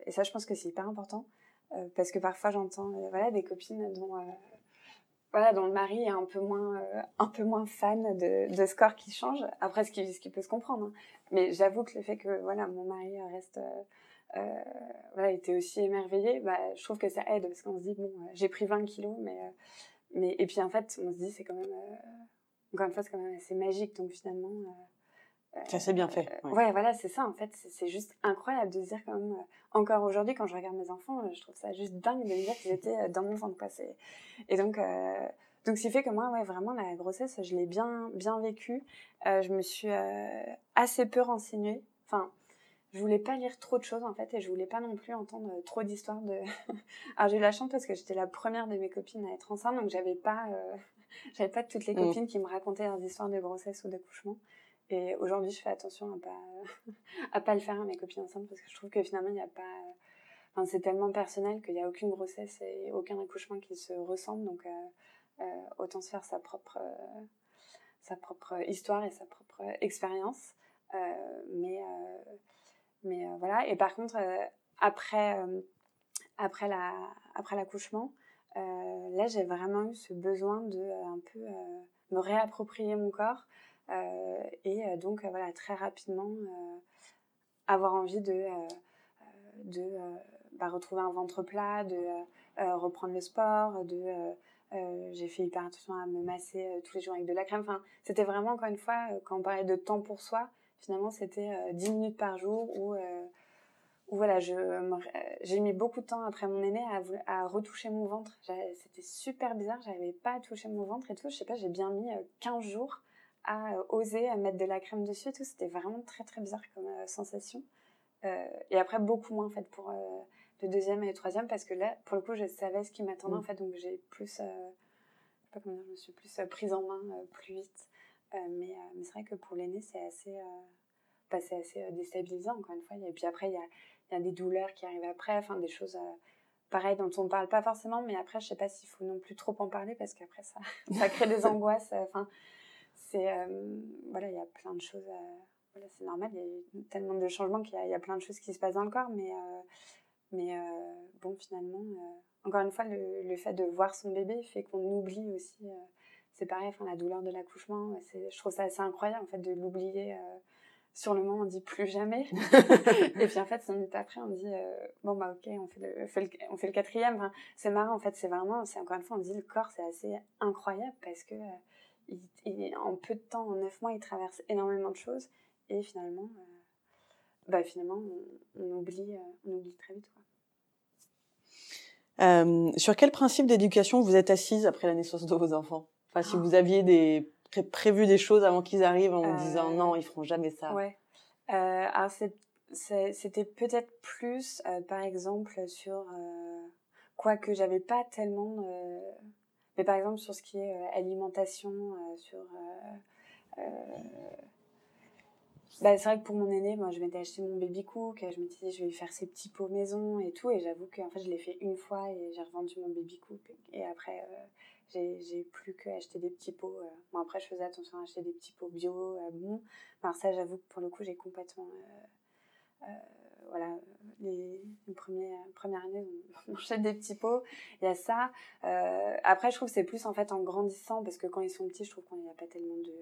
et ça, je pense que c'est hyper important. parce que parfois, j'entends voilà, des copines dont voilà, dont le mari est un peu moins, un peu moins fan de, de ce corps qui change. Après, ce qui, ce qui peut se comprendre. Hein. Mais j'avoue que le fait que voilà, mon mari reste, euh, voilà, était aussi émerveillé, bah, je trouve que ça aide parce qu'on se dit bon, j'ai pris 20 kilos, mais, mais et puis en fait, on se dit c'est quand même encore une fois, c'est quand même assez magique. Donc finalement. Euh, ça c'est bien fait. Euh, ouais. voilà, c'est ça en fait. C'est juste incroyable de se dire quand même. Euh, encore aujourd'hui, quand je regarde mes enfants, je trouve ça juste dingue de me dire qu'ils étaient dans mon ventre passé. Et donc. Donc, ce qui fait que moi, ouais, vraiment, la grossesse, je l'ai bien, bien vécue. je me suis assez peu renseignée. Enfin, je voulais pas lire trop de choses, en fait, et je voulais pas non plus entendre trop d'histoires de... Alors, j'ai eu la chance parce que j'étais la première de mes copines à être enceinte, donc j'avais pas... J'avais pas toutes les mm. copines qui me racontaient leurs histoires de grossesse ou d'accouchement. Et aujourd'hui, je fais attention à pas, à pas le faire à mes copines enceintes parce que je trouve que finalement, il n'y a pas. Enfin, c'est tellement personnel qu'il n'y a aucune grossesse et aucun accouchement qui se ressemble. Donc, euh, euh, autant se faire sa propre, euh, sa propre histoire et sa propre expérience. mais mais voilà. Et par contre, après, après l'accouchement, euh, là, j'ai vraiment eu ce besoin de euh, un peu euh, me réapproprier mon corps et donc voilà très rapidement avoir envie de de bah, retrouver un ventre plat, de reprendre le sport, de j'ai fait hyper attention à me masser tous les jours avec de la crème. Enfin, c'était vraiment encore une fois quand on parlait de temps pour soi, finalement c'était 10 minutes par jour où voilà, j'ai mis beaucoup de temps après mon aîné à, à retoucher mon ventre. C'était super bizarre, j'avais pas touché mon ventre et tout. Je sais pas, j'ai bien mis 15 euh, jours à euh, oser à mettre de la crème dessus et tout. C'était vraiment très très bizarre comme euh, sensation. et après, beaucoup moins en fait pour le deuxième et le troisième parce que là, pour le coup, je savais ce qui m'attendait en mm. fait, donc j'ai plus, je sais pas comment dire, je me suis plus prise en main plus vite. mais, mais c'est vrai que pour l'aîné, c'est assez bah, c'est assez déstabilisant encore une fois. Et puis après, il y a, y a, des douleurs qui arrivent après, enfin des choses pareil dont on ne parle pas forcément, mais après, je sais pas s'il faut non plus trop en parler parce qu'après, ça, ça crée des angoisses. Enfin, c'est. voilà, il y a plein de choses. voilà, c'est normal, il y a tellement de changements qu'il y, y, a plein de choses qui se passent dans le corps, mais, mais bon, finalement, encore une fois, le, le, fait de voir son bébé fait qu'on oublie aussi. c'est pareil, enfin, la douleur de l'accouchement, je trouve ça assez incroyable en fait de l'oublier sur le moment, on dit plus jamais. et puis en fait, cinq minutes après, on dit euh, bon bah ok, on fait le, on fait le quatrième. Enfin, c'est marrant en fait, c'est vraiment, c'est encore une fois, on dit le corps, c'est assez incroyable parce que euh, il, en peu de temps, en neuf mois, il traverse énormément de choses et finalement, euh, bah finalement, on, oublie, on oublie très vite. Quoi. sur quel principe d'éducation vous êtes assise après la naissance de vos enfants? Enfin, si ah. vous aviez des prévu des choses avant qu'ils arrivent en disant non, ils feront jamais ça. Ouais. Euh, alors c'était peut-être plus, euh, par exemple, sur euh, quoi que j'avais pas tellement, mais par exemple sur ce qui est alimentation, sur bah, c'est vrai que pour mon aîné, moi, je m'étais acheté mon baby cook, je me disais, je vais lui faire ses petits pots maison et tout, et j'avoue qu'en fait, je l'ai fait une fois et j'ai revendu mon baby cook, et après, j'ai plus qu'à acheter des petits pots. Euh. Bon, après, je faisais attention à acheter des petits pots bio, euh, bon. Alors, ça, j'avoue que pour le coup, j'ai complètement. Euh, voilà, les, les premiers, premières années, on, achète des petits pots. Il y a ça. après, je trouve que c'est plus en fait en grandissant, parce que quand ils sont petits, je trouve qu'il n'y a pas tellement de.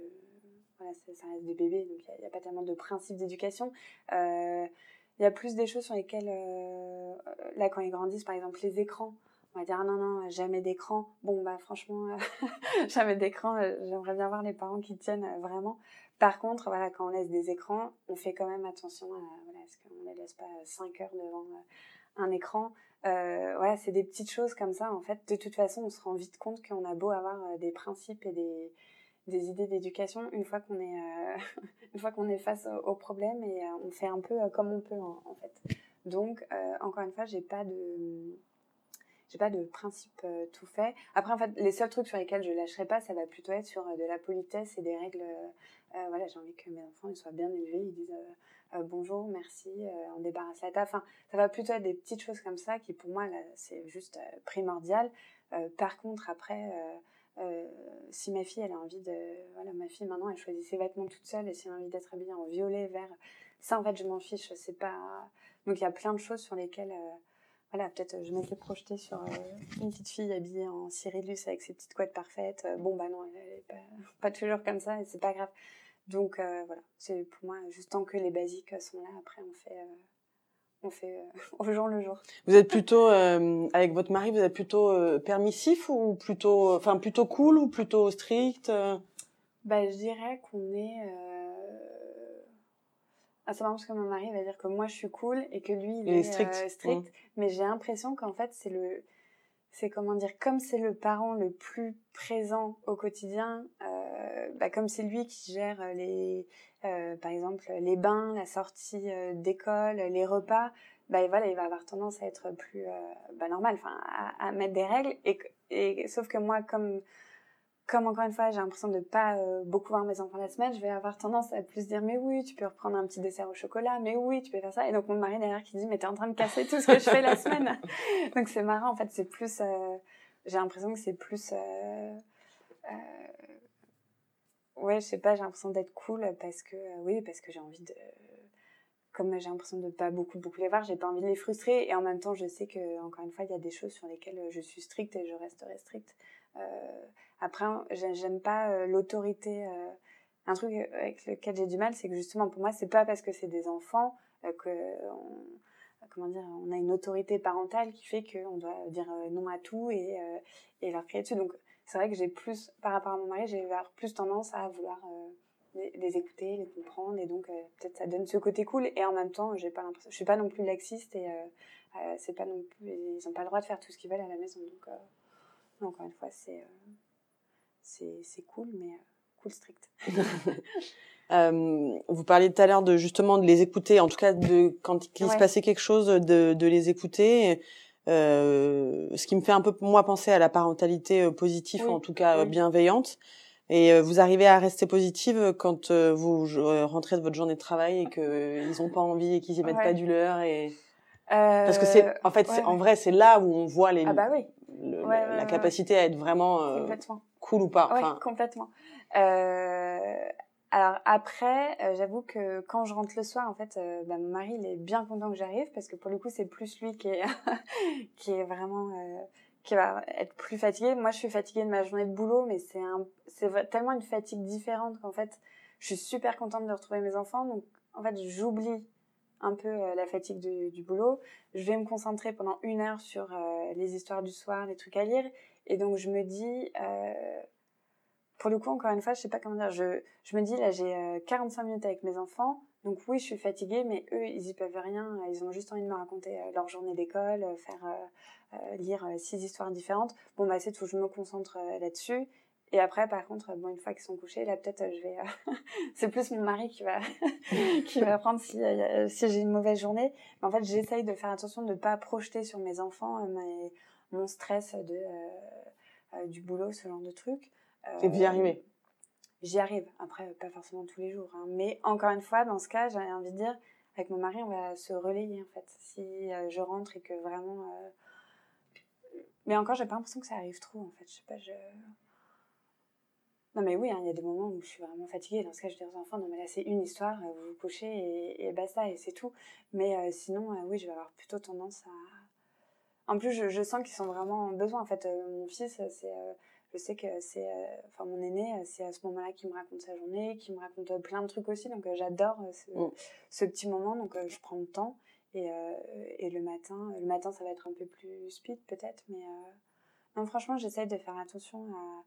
Voilà, ça, reste des bébés, donc il n'y a, a, pas tellement de principes d'éducation. il y a plus des choses sur lesquelles, là, quand ils grandissent, par exemple, les écrans on va dire ah non non jamais d'écran. Bon bah franchement euh, jamais d'écran euh, j'aimerais bien voir les parents qui tiennent euh, vraiment. Par contre voilà quand on laisse des écrans on fait quand même attention à voilà est-ce qu'on ne laisse pas 5 heures devant un écran. Voilà c'est des petites choses comme ça en fait. De toute façon on se rend vite compte qu'on a beau avoir des principes et des des idées d'éducation une fois qu'on est une fois qu'on est face au, problème et on fait un peu comme on peut en fait. Donc encore une fois j'ai pas de j'ai pas de principe euh, tout fait. Après, en fait, les seuls trucs sur lesquels je lâcherai pas, ça va plutôt être sur euh, de la politesse et des règles. Euh, voilà, j'ai envie que mes enfants soient bien élevés, ils disent bonjour, merci, on débarrasse la table. Enfin, ça va plutôt être des petites choses comme ça qui, pour moi, c'est juste primordial. par contre, après. si ma fille elle a envie de voilà ma fille maintenant elle choisit ses vêtements toute seule et si elle a envie d'être habillée en violet vert ça en fait je m'en fiche c'est pas donc il y a plein de choses sur lesquelles voilà, peut-être je m'étais projetée sur euh, une petite fille habillée en Cyrillus avec ses petites couettes parfaites. Euh, bon, bah non, elle n'est pas, toujours comme ça et c'est pas grave. Donc euh, voilà, c'est pour moi, juste tant que les basiques sont là, après on fait, on fait au jour le jour. Vous êtes plutôt, avec votre mari, vous êtes plutôt permissif ou plutôt, enfin plutôt cool ou plutôt strict bah, Je dirais qu'on est ah, c'est marrant parce que mon mari va dire que moi je suis cool et que lui il, est, strict. Euh, strict. Mais j'ai l'impression qu'en fait c'est le, c'est comment dire, comme c'est le parent le plus présent au quotidien, euh, bah, comme c'est lui qui gère les, euh, par exemple les bains, la sortie d'école, les repas, bah voilà il va avoir tendance à être plus bah, normal, enfin à, à, mettre des règles et, et sauf que moi comme comme encore une fois, j'ai l'impression de pas euh, beaucoup voir mes enfants la semaine, je vais avoir tendance à plus dire mais oui, tu peux reprendre un petit dessert au chocolat, mais oui, tu peux faire ça. Et donc mon mari derrière qui dit mais t'es en train de casser tout ce que je fais la semaine. donc c'est marrant en fait, c'est plus, euh, j'ai l'impression que c'est plus, euh, ouais, je sais pas, j'ai l'impression d'être cool parce que oui, parce que j'ai envie de, comme j'ai l'impression de pas beaucoup beaucoup les voir, j'ai pas envie de les frustrer et en même temps je sais que encore une fois il y a des choses sur lesquelles je suis stricte et je resterai stricte. Après, j'aime pas euh, l'autorité. Euh, un truc avec lequel j'ai du mal, c'est que justement, pour moi, c'est pas parce que c'est des enfants euh, que comment dire, on a une autorité parentale qui fait qu'on doit dire non à tout et, et leur crier dessus. Donc, c'est vrai que j'ai plus, par rapport à mon mari, j'ai plus tendance à vouloir les, écouter, les comprendre, et donc peut-être ça donne ce côté cool. Et en même temps, j'ai pas l'impression, je suis pas non plus laxiste et c'est pas non plus, ils ont pas le droit de faire tout ce qu'ils veulent à la maison. Donc, encore une fois, c'est c'est cool, mais euh, cool strict. Euh, vous parliez tout à l'heure de justement de les écouter, en tout cas de quand il se passait quelque chose, de, de les écouter. Euh, ce qui me fait un peu moi penser à la parentalité euh, positive, en tout cas bienveillante. Et vous arrivez à rester positive quand vous rentrez de votre journée de travail et qu'ils n'ont pas envie et qu'ils y mettent pas du leur et parce que c'est en fait en vrai c'est là où on voit les ah bah oui. la capacité à être vraiment cool ou pas. Enfin... complètement. Euh, alors après, euh, j'avoue que quand je rentre le soir, en fait, euh, bah, mon mari il est bien content que j'arrive parce que pour le coup, c'est plus lui qui est qui est vraiment euh, qui va être plus fatigué. Moi, je suis fatiguée de ma journée de boulot, mais c'est un c'est tellement une fatigue différente qu'en fait, je suis super contente de retrouver mes enfants. Donc, en fait, j'oublie un peu la fatigue du boulot. Je vais me concentrer pendant une heure sur les histoires du soir, les trucs à lire, et donc je me dis pour le coup, encore une fois, je sais pas comment dire, je, me dis, là, j'ai 45 euh, minutes avec mes enfants, donc oui, je suis fatiguée, mais eux, ils y peuvent rien, ils ont juste envie de me raconter euh, leur journée d'école, euh, faire lire six histoires différentes. Bon, bah, c'est tout, je me concentre là-dessus. Et après, par contre, bon, une fois qu'ils sont couchés, là, peut-être, je vais. c'est plus mon mari qui va qui va prendre si, si j'ai une mauvaise journée. Mais en fait, j'essaye de faire attention de ne pas projeter sur mes enfants mon stress de du boulot, ce genre de trucs. Et vous y arrivez J'y arrive. Après, pas forcément tous les jours. Hein. Mais encore une fois, dans ce cas, j'ai envie de dire, avec mon mari, on va se relayer en fait. Si euh, je rentre et que vraiment. Euh, mais encore, j'ai pas l'impression que ça arrive trop en fait. Je sais pas, je. Non mais oui, hein, il y a des moments où je suis vraiment fatiguée. Dans ce cas, je dis aux enfants, non mais là c'est une histoire, vous vous couchez et, et basta, et c'est tout. Mais euh, sinon, oui, je vais avoir plutôt tendance à... En plus, je, je sens qu'ils sont vraiment en besoin. En fait, mon fils, c'est je sais que c'est, euh, enfin mon aîné, euh, c'est à ce moment-là qu'il me raconte sa journée, qu'il me raconte euh, plein de trucs aussi, donc j'adore ce, mm. ce, petit moment, donc je prends le temps. Et, et, le matin, le matin ça va être un peu plus speed peut-être, mais non franchement j'essaie de faire attention à,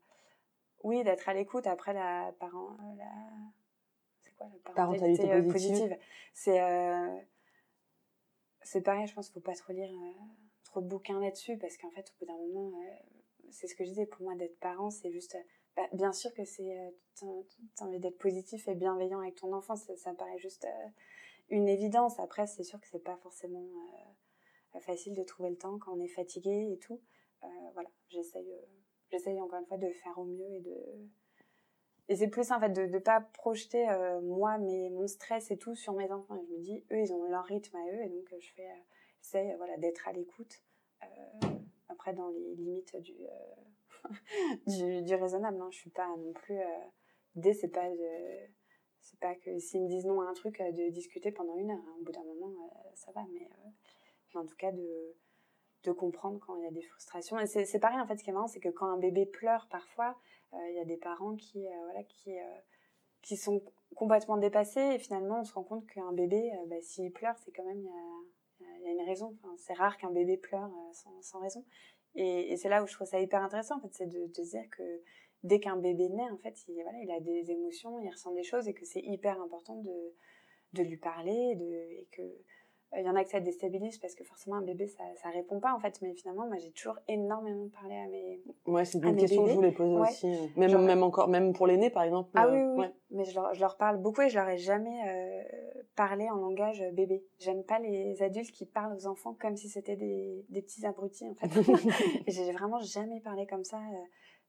oui d'être à l'écoute. Après la parent, la, c'est quoi la parentalité, positive, positive. C'est c'est pareil, je pense qu'il faut pas trop lire trop de bouquins là-dessus parce qu'en fait au bout d'un moment c'est ce que je disais, pour moi, d'être parent, c'est juste. Bah, bien sûr que c'est. Euh, tu as envie d'être positif et bienveillant avec ton enfant, ça, ça paraît juste euh, une évidence. Après, c'est sûr que c'est pas forcément euh, facile de trouver le temps quand on est fatigué et tout. voilà, j'essaye, j'essaye encore une fois de faire au mieux et de. Et c'est plus en fait de ne pas projeter moi mais mon stress et tout sur mes enfants. Et je me dis, eux, ils ont leur rythme à eux et donc je fais, j'essaye voilà, d'être à l'écoute après dans les limites du, euh, du, du, raisonnable. Hein. Je suis pas non plus. Euh, c'est pas c'est pas que s'ils me disent non à un truc, euh, de discuter pendant une heure. Hein. Au bout d'un moment, euh, ça va. Mais, en tout cas, de, de comprendre quand il y a des frustrations. Et c'est pareil, en fait, ce qui est marrant, c'est que quand un bébé pleure, parfois, il y a des parents qui, voilà, qui, qui sont complètement dépassés. Et finalement, on se rend compte qu'un bébé, bah, s'il pleure, c'est quand même une raison. c'est rare qu'un bébé pleure euh, sans, raison. Et, c'est là où je trouve ça hyper intéressant, en fait, c'est de, dire que dès qu'un bébé naît, en fait, il, il a des émotions, il ressent des choses et que c'est hyper important de, lui parler et que il y en a que ça déstabilise parce que forcément un bébé ça, ça répond pas en fait. Mais finalement moi j'ai toujours énormément parlé à mes ouais c'est une question que je voulais poser aussi euh. même même encore même pour l'aîné par exemple ah oui, oui, mais je leur, je leur, parle beaucoup et je leur ai jamais euh, parlé en langage bébé. J'aime pas les adultes qui parlent aux enfants comme si c'était des, des petits abrutis en fait. J'ai vraiment jamais parlé comme ça euh.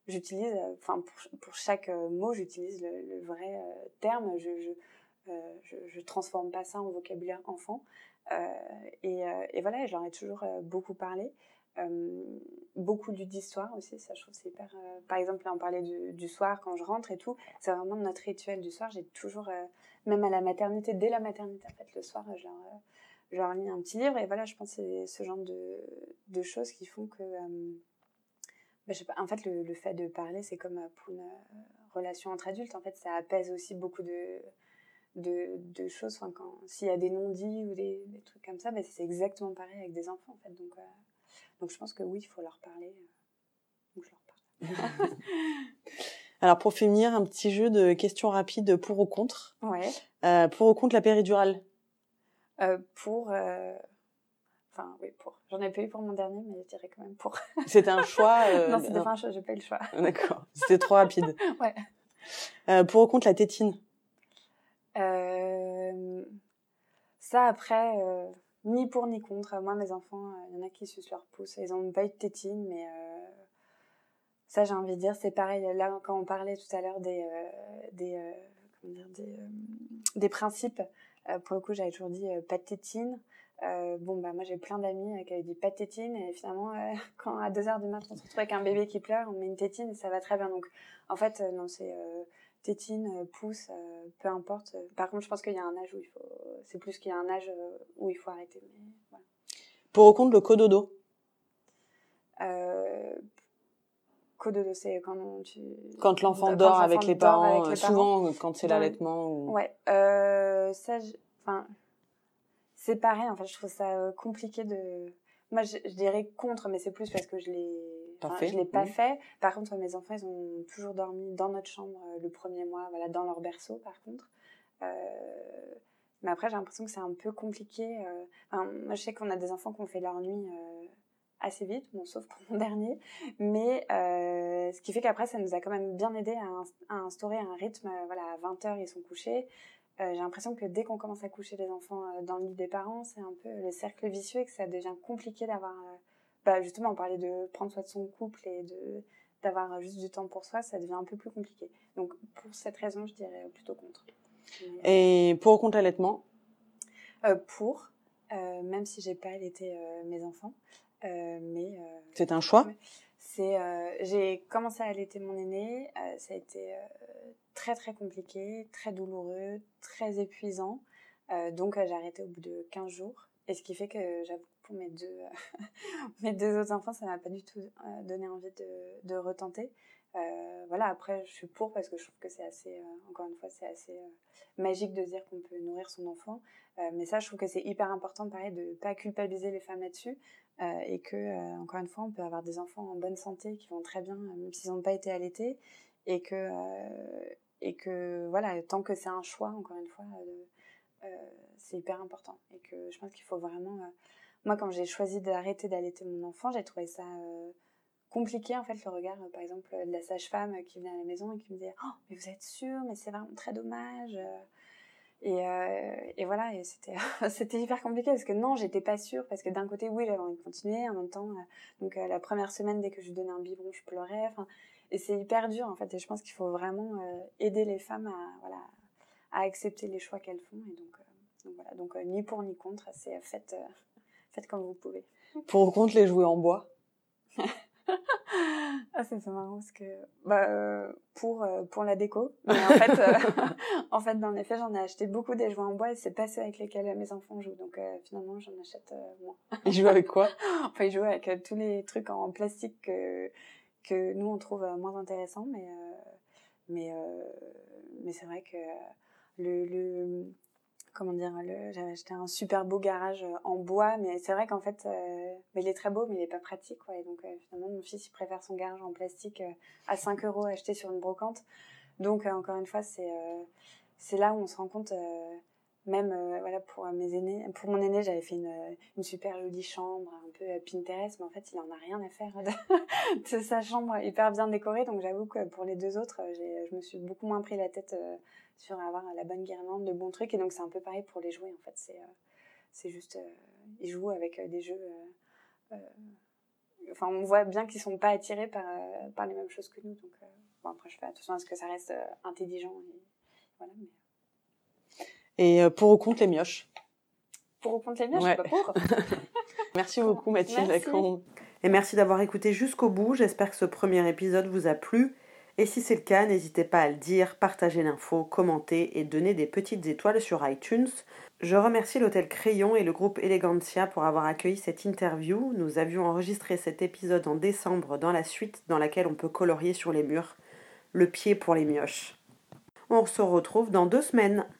j'utilise enfin pour, pour, chaque mot j'utilise le, le, vrai terme. Je, je je, je transforme pas ça en vocabulaire enfant. Euh, et, euh, et, voilà, je leur ai toujours euh, beaucoup parlé. beaucoup lu d'histoire aussi, ça je trouve c'est hyper. par exemple, là on parlait du, soir quand je rentre et tout, c'est vraiment notre rituel du soir. J'ai toujours, même à la maternité, dès la maternité en fait, le soir, je leur, je lis un petit livre et voilà, je pense que c'est ce genre de, de, choses qui font que. Bah, je sais pas, en fait, le, le fait de parler, c'est comme pour une relation entre adultes, en fait, ça apaise aussi beaucoup de de, de choses. Enfin, quand s'il y a des non-dits ou des, des, trucs comme ça, ben, c'est exactement pareil avec des enfants en fait. Donc, euh, donc je pense que oui, il faut leur parler. Euh, donc je leur parle. Alors pour finir, un petit jeu de questions rapides pour ou contre. Ouais. Euh, pour ou contre la péridurale? Euh, Pour. Enfin, oui, pour. J'en ai pas eu pour mon dernier, mais je dirais quand même pour. C'était un choix Non, c'était pas un choix, j'ai pas eu le choix. D'accord. C'était trop rapide. ouais. pour ou contre la tétine? Euh, ça, après, euh, ni pour ni contre. Moi, mes enfants, il y en a qui sucent leur pouce. Ils n'ont pas eu de tétine, mais ça, j'ai envie de dire, c'est pareil. Là, quand on parlait tout à l'heure des, des, principes, pour le coup, j'avais toujours dit pas de tétine. bon, bah, moi, j'ai plein d'amis qui avaient dit pas de tétine. Et finalement, quand à 2h du matin, on se retrouve avec un bébé qui pleure, on met une tétine ça va très bien. Donc, en fait, non, c'est tétine, pouce, peu importe. Par contre, je pense qu'il y a un âge où il faut. C'est plus qu'il y a un âge où il faut arrêter. Mais, voilà. Pour le cododo? Euh, Cododo, c'est quand tu. Quand l'enfant dort, avec les, parents, souvent quand c'est l'allaitement. Ou... Ouais, euh, ça, enfin, c'est pareil. En fait, je trouve ça compliqué de. Moi, je, dirais contre, mais c'est plus parce que je l'ai. Je l'ai pas fait. Par contre, mes enfants, ils ont toujours dormi dans notre chambre le premier mois, voilà, dans leur berceau, par contre. Euh, mais après, j'ai l'impression que c'est un peu compliqué. Enfin, moi, je sais qu'on a des enfants qui ont fait leur nuit assez vite, bon, sauf pour mon dernier. Mais euh, ce qui fait qu'après, ça nous a quand même bien aidé à, instaurer un rythme. Euh, voilà, à 20h, ils sont couchés. Euh, j'ai l'impression que dès qu'on commence à coucher les enfants dans le lit des parents, c'est un peu le cercle vicieux et que ça devient compliqué d'avoir. Bah, justement, on parlait de prendre soin de son couple et de d'avoir juste du temps pour soi, ça devient un peu plus compliqué. Donc, pour cette raison, je dirais plutôt contre. Et pour au compte allaitement Pour, même si j'ai pas allaité mes enfants. Euh, mais euh, c'est un choix? C'est euh, j'ai commencé à allaiter mon aîné. ça a été très très compliqué, très douloureux, très épuisant. donc j'ai arrêté au bout de 15 jours. Et ce qui fait que j'avoue pour mes deux, mes deux autres enfants, ça m'a pas du tout donné envie de, de retenter. Euh, voilà, après, je suis pour parce que je trouve que c'est assez, encore une fois, c'est assez magique de dire qu'on peut nourrir son enfant. mais ça, je trouve que c'est hyper important, pareil, de ne pas culpabiliser les femmes là-dessus. Euh, et que, euh, encore une fois, on peut avoir des enfants en bonne santé qui vont très bien, euh, même s'ils n'ont pas été allaités, et que, et que voilà, tant que c'est un choix, encore une fois, c'est hyper important. Et que je pense qu'il faut vraiment. moi, quand j'ai choisi d'arrêter d'allaiter mon enfant, j'ai trouvé ça compliqué en fait le regard par exemple de la sage-femme qui venait à la maison et qui me disait oh mais vous êtes sûre mais c'est vraiment très dommage et, euh, et voilà, c'était c'était hyper compliqué parce que non, j'étais pas sûre parce que d'un côté oui, j'avais envie de continuer, en même temps, euh, donc euh, la première semaine dès que je donnais un biberon, je pleurais. Et c'est hyper dur en fait. Et je pense qu'il faut vraiment aider les femmes à voilà à accepter les choix qu'elles font. Et donc, donc voilà, donc ni pour ni contre, c'est faites faites comme vous pouvez. Pour ou contre les jouets en bois? Ah, c'est marrant parce que bah, euh, pour euh, pour la déco, mais en fait euh, en fait dans les faits j'en ai acheté beaucoup des jouets en bois et c'est pas ceux avec lesquels mes enfants jouent donc finalement j'en achète moins. Ils jouent avec quoi? Enfin ils jouent avec tous les trucs en plastique que que nous on trouve moins intéressants mais mais mais c'est vrai que le, le comment dire, j'avais acheté un super beau garage euh, en bois, mais c'est vrai qu'en fait, euh, mais il est très beau, mais il est pas pratique, donc, euh, finalement, mon fils, il préfère son garage en plastique à 5 euros acheté sur une brocante. Donc, encore une fois, c'est c'est là où on se rend compte, même voilà pour mes aînés, pour mon aîné, j'avais fait une, super jolie chambre, un peu Pinterest, mais en fait, il en a rien à faire de, de sa chambre hyper bien décorée. Donc, j'avoue que pour les deux autres, je me suis beaucoup moins pris la tête sur avoir la bonne guirlande, de bons trucs. Et donc, c'est un peu pareil pour les jouets, en fait. C'est, euh, c'est juste, euh, ils jouent avec euh, des jeux. enfin, on voit bien qu'ils sont pas attirés par, par les mêmes choses que nous. Donc, bon, après, je fais attention à ce que ça reste intelligent. Et, voilà, et pour ou contre les mioches? Pour ou contre les mioches, je suis pas pour. merci beaucoup, Mathilde. Et merci d'avoir écouté jusqu'au bout. J'espère que ce premier épisode vous a plu. Et si c'est le cas, n'hésitez pas à le dire, partager l'info, commenter et donner des petites étoiles sur iTunes. Je remercie l'hôtel Crayon et le groupe Elegantia pour avoir accueilli cette interview. Nous avions enregistré cet épisode en décembre dans la suite dans laquelle on peut colorier sur les murs le pied pour les mioches. On se retrouve dans deux semaines.